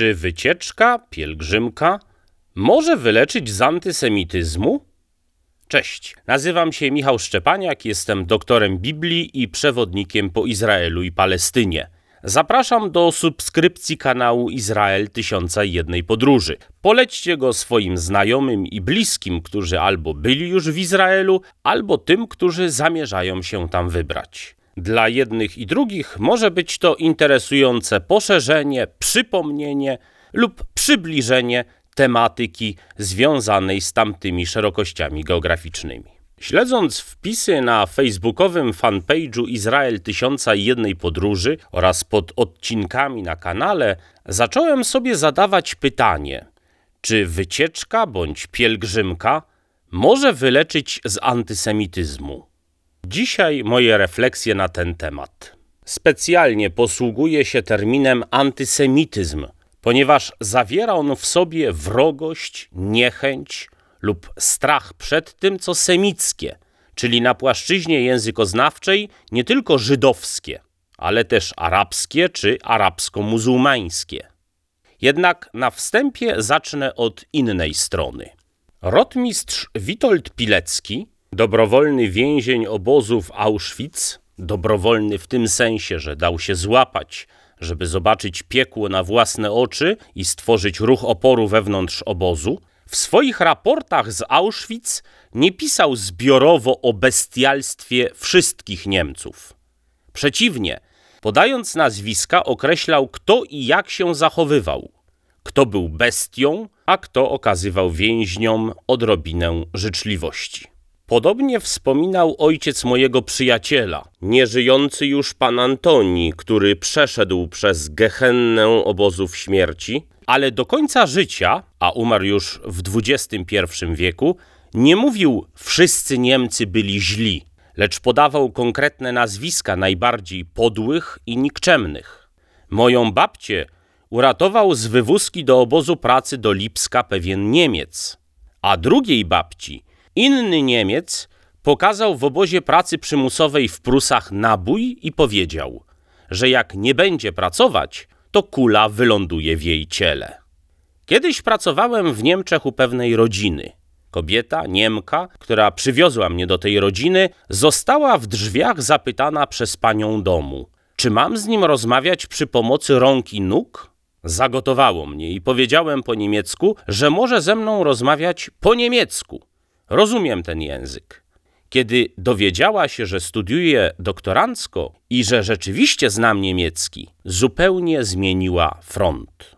Czy wycieczka, pielgrzymka może wyleczyć z antysemityzmu? Cześć, nazywam się Michał Szczepaniak, jestem doktorem Biblii i przewodnikiem po Izraelu i Palestynie. Zapraszam do subskrypcji kanału Izrael Tysiąca i Jednej Podróży. Polećcie go swoim znajomym i bliskim, którzy albo byli już w Izraelu, albo tym, którzy zamierzają się tam wybrać. Dla jednych i drugich może być to interesujące poszerzenie, przypomnienie lub przybliżenie tematyki związanej z tamtymi szerokościami geograficznymi. Śledząc wpisy na facebookowym fanpage'u Izrael Tysiąca i Jednej Podróży oraz pod odcinkami na kanale, zacząłem sobie zadawać pytanie, czy wycieczka bądź pielgrzymka może wyleczyć z antysemityzmu? Dzisiaj moje refleksje na ten temat. Specjalnie posługuję się terminem antysemityzm, ponieważ zawiera on w sobie wrogość, niechęć lub strach przed tym, co semickie, czyli na płaszczyźnie językoznawczej nie tylko żydowskie, ale też arabskie czy arabsko-muzułmańskie. Jednak na wstępie zacznę od innej strony. Rotmistrz Witold Pilecki Dobrowolny więzień obozów Auschwitz, dobrowolny w tym sensie, że dał się złapać, żeby zobaczyć piekło na własne oczy i stworzyć ruch oporu wewnątrz obozu, w swoich raportach z Auschwitz nie pisał zbiorowo o bestialstwie wszystkich Niemców. Przeciwnie, podając nazwiska, określał, kto i jak się zachowywał, kto był bestią, a kto okazywał więźniom odrobinę życzliwości. Podobnie wspominał ojciec mojego przyjaciela, nieżyjący już pan Antoni, który przeszedł przez gehennę obozów śmierci, ale do końca życia, a umarł już w XXI wieku, nie mówił wszyscy Niemcy byli źli, lecz podawał konkretne nazwiska najbardziej podłych i nikczemnych. Moją babcię uratował z wywózki do obozu pracy do Lipska pewien Niemiec, a drugiej babci – Inny Niemiec pokazał w obozie pracy przymusowej w Prusach nabój i powiedział, że jak nie będzie pracować, to kula wyląduje w jej ciele. Kiedyś pracowałem w Niemczech u pewnej rodziny. Kobieta, Niemka, która przywiozła mnie do tej rodziny, została w drzwiach zapytana przez panią domu, czy mam z nim rozmawiać przy pomocy rąk i nóg? Zagotowało mnie i powiedziałem po niemiecku, że może ze mną rozmawiać po niemiecku. Rozumiem ten język. Kiedy dowiedziała się, że studiuje doktorancko i że rzeczywiście znam niemiecki, zupełnie zmieniła front.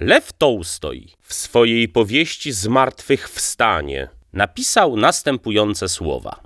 Lew Tołstoj w swojej powieści Zmartwychwstanie napisał następujące słowa.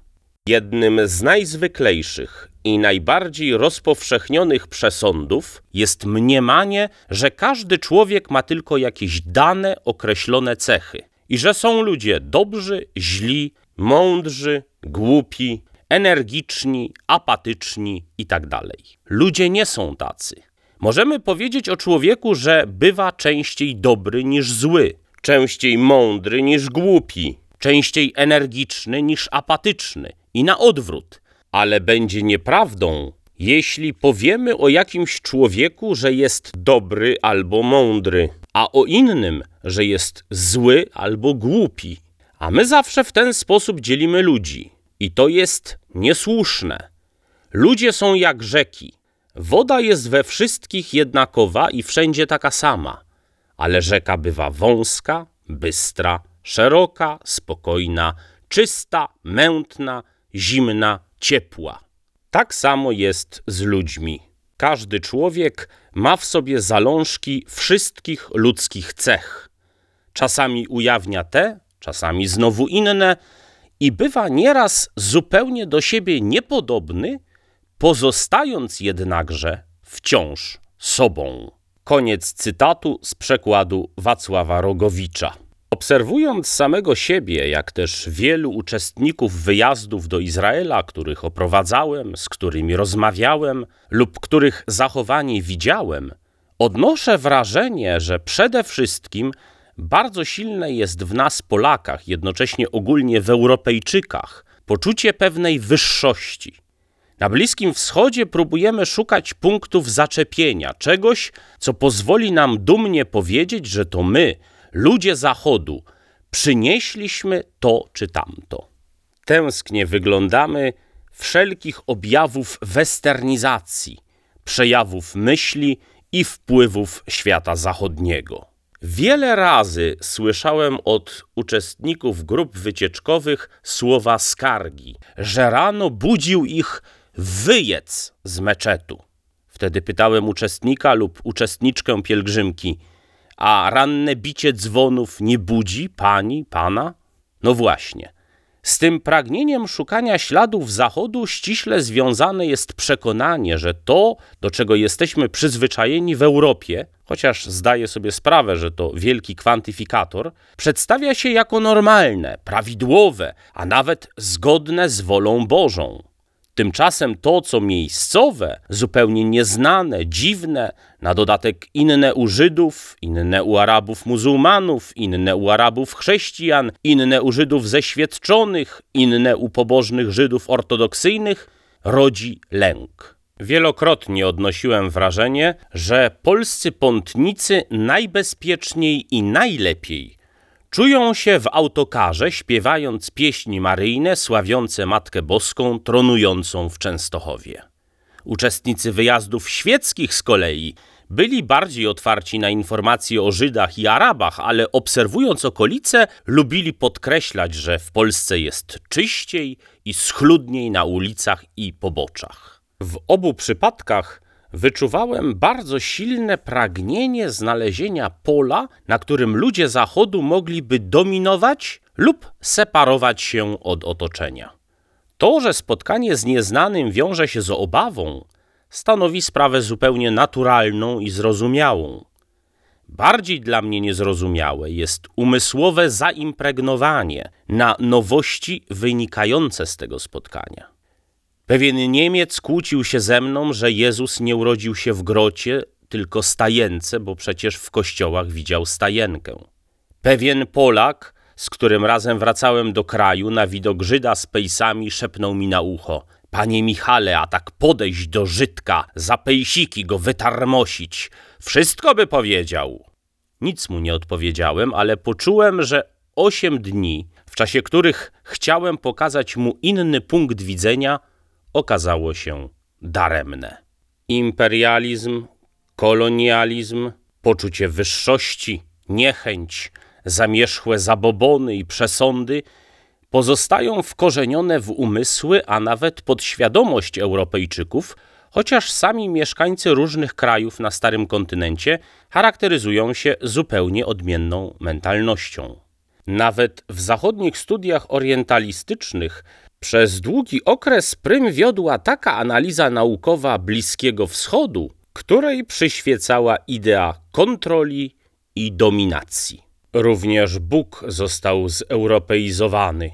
Jednym z najzwyklejszych i najbardziej rozpowszechnionych przesądów jest mniemanie, że każdy człowiek ma tylko jakieś dane, określone cechy i że są ludzie dobrzy, źli, mądrzy, głupi, energiczni, apatyczni itd. Tak ludzie nie są tacy. Możemy powiedzieć o człowieku, że bywa częściej dobry niż zły, częściej mądry niż głupi, częściej energiczny niż apatyczny i na odwrót, ale będzie nieprawdą, jeśli powiemy o jakimś człowieku, że jest dobry albo mądry, a o innym, że jest zły albo głupi. A my zawsze w ten sposób dzielimy ludzi. I to jest niesłuszne. Ludzie są jak rzeki. Woda jest we wszystkich jednakowa i wszędzie taka sama, ale rzeka bywa wąska, bystra, szeroka, spokojna, czysta, mętna, zimna, ciepła. Tak samo jest z ludźmi. Każdy człowiek ma w sobie zalążki wszystkich ludzkich cech. Czasami ujawnia te, czasami znowu inne i bywa nieraz zupełnie do siebie niepodobny, pozostając jednakże wciąż sobą. Koniec cytatu z przekładu Wacława Rogowicza. Obserwując samego siebie, jak też wielu uczestników wyjazdów do Izraela, których oprowadzałem, z którymi rozmawiałem lub których zachowanie widziałem, odnoszę wrażenie, że przede wszystkim bardzo silne jest w nas, Polakach, jednocześnie ogólnie w Europejczykach, poczucie pewnej wyższości. Na Bliskim Wschodzie próbujemy szukać punktów zaczepienia, czegoś, co pozwoli nam dumnie powiedzieć, że to my, ludzie Zachodu, przynieśliśmy to czy tamto. Tęsknie wyglądamy wszelkich objawów westernizacji, przejawów myśli i wpływów świata zachodniego. Wiele razy słyszałem od uczestników grup wycieczkowych słowa skargi, że rano budził ich wyjec z meczetu. Wtedy pytałem uczestnika lub uczestniczkę pielgrzymki, a ranne bicie dzwonów nie budzi pani, pana? No właśnie. Z tym pragnieniem szukania śladów Zachodu ściśle związane jest przekonanie, że to, do czego jesteśmy przyzwyczajeni w Europie, chociaż zdaję sobie sprawę, że to wielki kwantyfikator, przedstawia się jako normalne, prawidłowe, a nawet zgodne z wolą Bożą. Tymczasem to, co miejscowe, zupełnie nieznane, dziwne, na dodatek inne u Żydów, inne u Arabów muzułmanów, inne u Arabów chrześcijan, inne u Żydów zeświadczonych, inne u pobożnych Żydów ortodoksyjnych, rodzi lęk. Wielokrotnie odnosiłem wrażenie, że polscy pątnicy najbezpieczniej i najlepiej Czują się w autokarze, śpiewając pieśni maryjne sławiące Matkę Boską tronującą w Częstochowie. Uczestnicy wyjazdów świeckich z kolei byli bardziej otwarci na informacje o Żydach i Arabach, ale obserwując okolice, lubili podkreślać, że w Polsce jest czyściej i schludniej na ulicach i poboczach. W obu przypadkach wyczuwałem bardzo silne pragnienie znalezienia pola, na którym ludzie Zachodu mogliby dominować lub separować się od otoczenia. To, że spotkanie z nieznanym wiąże się z obawą, stanowi sprawę zupełnie naturalną i zrozumiałą. Bardziej dla mnie niezrozumiałe jest umysłowe zaimpregnowanie na nowości wynikające z tego spotkania. Pewien Niemiec kłócił się ze mną, że Jezus nie urodził się w grocie, tylko stajence, bo przecież w kościołach widział stajenkę. Pewien Polak, z którym razem wracałem do kraju, na widok Żyda z pejsami szepnął mi na ucho. Panie Michale, a tak podejść do Żydka, za pejsiki go wytarmosić, wszystko by powiedział. Nic mu nie odpowiedziałem, ale poczułem, że osiem dni, w czasie których chciałem pokazać mu inny punkt widzenia, okazało się daremne. Imperializm, kolonializm, poczucie wyższości, niechęć, zamierzchłe zabobony i przesądy pozostają wkorzenione w umysły, a nawet podświadomość Europejczyków, chociaż sami mieszkańcy różnych krajów na Starym Kontynencie charakteryzują się zupełnie odmienną mentalnością. Nawet w zachodnich studiach orientalistycznych przez długi okres prym wiodła taka analiza naukowa Bliskiego Wschodu, której przyświecała idea kontroli i dominacji. Również Bóg został zeuropeizowany.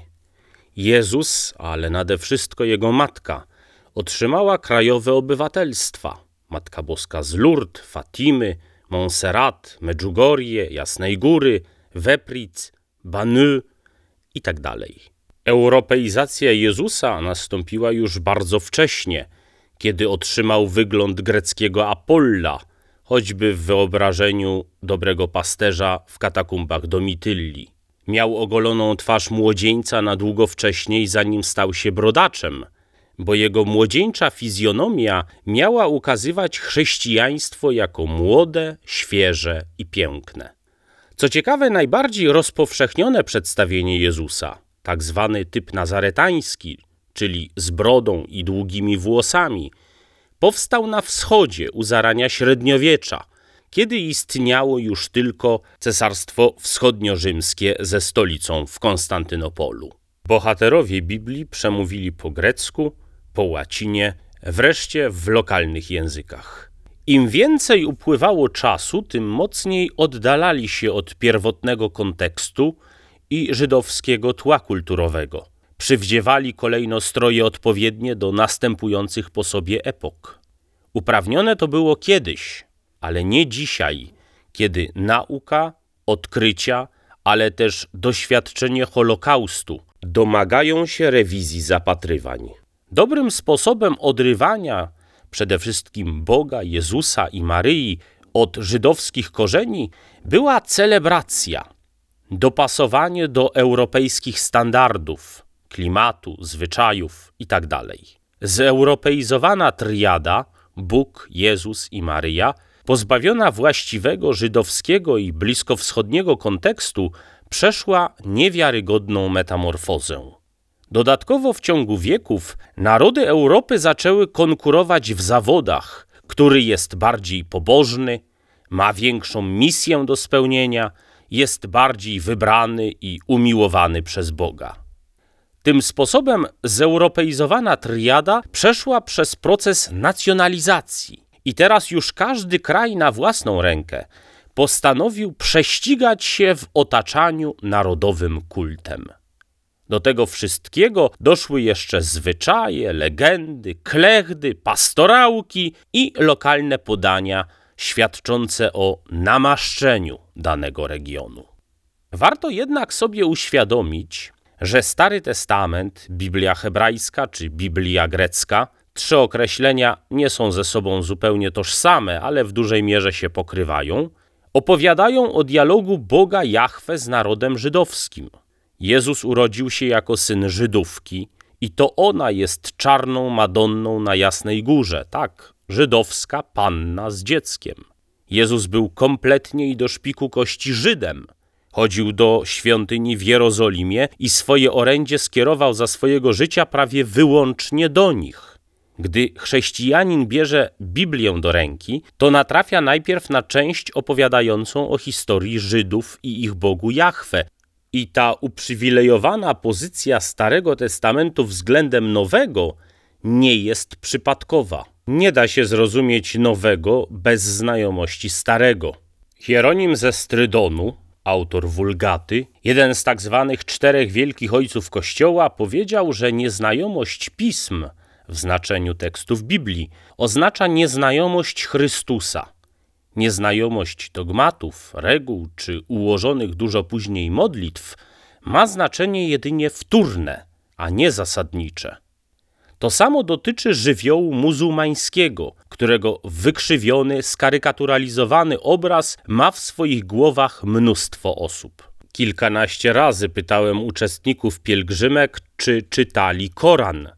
Jezus, ale nade wszystko jego matka, otrzymała krajowe obywatelstwa. Matka Boska z Lourdes, Fatimy, Montserrat, Medjugorje, Jasnej Góry, Wepric, Banu itd. Europeizacja Jezusa nastąpiła już bardzo wcześnie, kiedy otrzymał wygląd greckiego Apolla, choćby w wyobrażeniu dobrego pasterza w katakumbach Domitylli. Miał ogoloną twarz młodzieńca na długo wcześniej, zanim stał się brodaczem, bo jego młodzieńcza fizjonomia miała ukazywać chrześcijaństwo jako młode, świeże i piękne. Co ciekawe, najbardziej rozpowszechnione przedstawienie Jezusa – tak zwany typ nazaretański, czyli z brodą i długimi włosami, powstał na wschodzie u zarania średniowiecza, kiedy istniało już tylko Cesarstwo Wschodnio-Rzymskie ze stolicą w Konstantynopolu. Bohaterowie Biblii przemówili po grecku, po łacinie, wreszcie w lokalnych językach. Im więcej upływało czasu, tym mocniej oddalali się od pierwotnego kontekstu i żydowskiego tła kulturowego. Przywdziewali kolejno stroje odpowiednie do następujących po sobie epok. Uprawnione to było kiedyś, ale nie dzisiaj, kiedy nauka, odkrycia, ale też doświadczenie Holokaustu domagają się rewizji zapatrywań. Dobrym sposobem odrywania przede wszystkim Boga, Jezusa i Maryi od żydowskich korzeni była celebracja, dopasowanie do europejskich standardów, klimatu, zwyczajów itd. Zeuropeizowana triada Bóg, Jezus i Maryja, pozbawiona właściwego żydowskiego i bliskowschodniego kontekstu, przeszła niewiarygodną metamorfozę. Dodatkowo w ciągu wieków narody Europy zaczęły konkurować w zawodach, który jest bardziej pobożny, ma większą misję do spełnienia, jest bardziej wybrany i umiłowany przez Boga. Tym sposobem zeuropeizowana triada przeszła przez proces nacjonalizacji i teraz już każdy kraj na własną rękę postanowił prześcigać się w otaczaniu narodowym kultem. Do tego wszystkiego doszły jeszcze zwyczaje, legendy, klechdy, pastorałki i lokalne podania świadczące o namaszczeniu danego regionu. Warto jednak sobie uświadomić, że Stary Testament, Biblia hebrajska czy Biblia grecka, trzy określenia nie są ze sobą zupełnie tożsame, ale w dużej mierze się pokrywają, opowiadają o dialogu Boga Jahwe z narodem żydowskim. Jezus urodził się jako syn Żydówki i to ona jest czarną Madonną na Jasnej Górze, tak, żydowska panna z dzieckiem. Jezus był kompletnie i do szpiku kości Żydem. Chodził do świątyni w Jerozolimie i swoje orędzie skierował za swojego życia prawie wyłącznie do nich. Gdy chrześcijanin bierze Biblię do ręki, to natrafia najpierw na część opowiadającą o historii Żydów i ich Bogu Jahwe, i ta uprzywilejowana pozycja Starego Testamentu względem Nowego nie jest przypadkowa. Nie da się zrozumieć Nowego bez znajomości Starego. Hieronim ze Strydonu, autor Wulgaty, jeden z tak zwanych czterech wielkich ojców Kościoła, powiedział, że nieznajomość pism w znaczeniu tekstów Biblii oznacza nieznajomość Chrystusa nieznajomość dogmatów, reguł czy ułożonych dużo później modlitw ma znaczenie jedynie wtórne, a nie zasadnicze. To samo dotyczy żywiołu muzułmańskiego, którego wykrzywiony, skarykaturalizowany obraz ma w swoich głowach mnóstwo osób. Kilkanaście razy pytałem uczestników pielgrzymek, czy czytali Koran,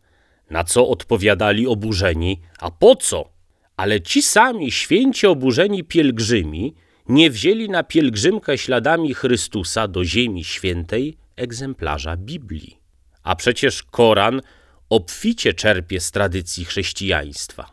na co odpowiadali oburzeni, a po co? Ale ci sami święci oburzeni pielgrzymi nie wzięli na pielgrzymkę śladami Chrystusa do Ziemi Świętej egzemplarza Biblii. A przecież Koran obficie czerpie z tradycji chrześcijaństwa.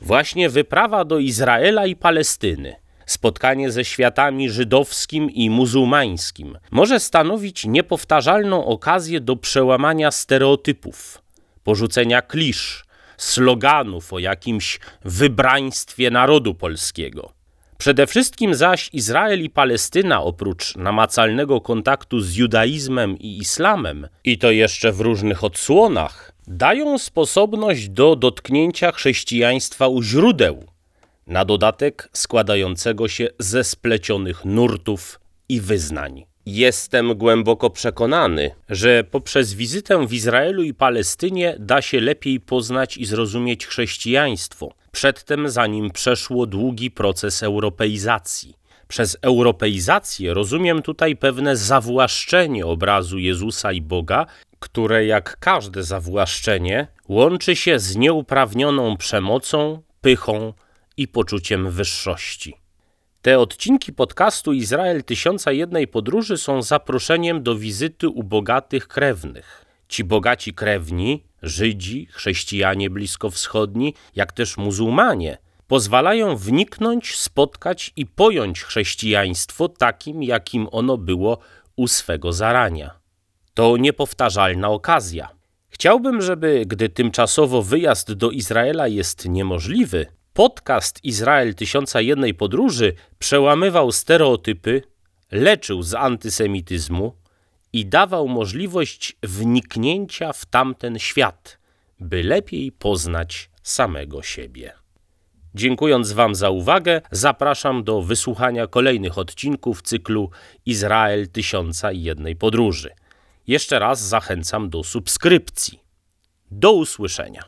Właśnie wyprawa do Izraela i Palestyny, spotkanie ze światami żydowskim i muzułmańskim może stanowić niepowtarzalną okazję do przełamania stereotypów, porzucenia klisz, sloganów o jakimś wybraństwie narodu polskiego. Przede wszystkim zaś Izrael i Palestyna, oprócz namacalnego kontaktu z judaizmem i islamem, i to jeszcze w różnych odsłonach, dają sposobność do dotknięcia chrześcijaństwa u źródeł, na dodatek składającego się ze splecionych nurtów i wyznań. Jestem głęboko przekonany, że poprzez wizytę w Izraelu i Palestynie da się lepiej poznać i zrozumieć chrześcijaństwo, przedtem zanim przeszło długi proces europeizacji. Przez europeizację rozumiem tutaj pewne zawłaszczenie obrazu Jezusa i Boga, które jak każde zawłaszczenie łączy się z nieuprawnioną przemocą, pychą i poczuciem wyższości. Te odcinki podcastu Izrael Tysiąca Jednej Podróży są zaproszeniem do wizyty u bogatych krewnych. Ci bogaci krewni, Żydzi, chrześcijanie bliskowschodni, jak też muzułmanie, pozwalają wniknąć, spotkać i pojąć chrześcijaństwo takim, jakim ono było u swego zarania. To niepowtarzalna okazja. Chciałbym, żeby, gdy tymczasowo wyjazd do Izraela jest niemożliwy, Podcast Izrael Tysiąca Jednej Podróży przełamywał stereotypy, leczył z antysemityzmu i dawał możliwość wniknięcia w tamten świat, by lepiej poznać samego siebie. Dziękując Wam za uwagę, zapraszam do wysłuchania kolejnych odcinków cyklu Izrael Tysiąca Jednej Podróży. Jeszcze raz zachęcam do subskrypcji. Do usłyszenia.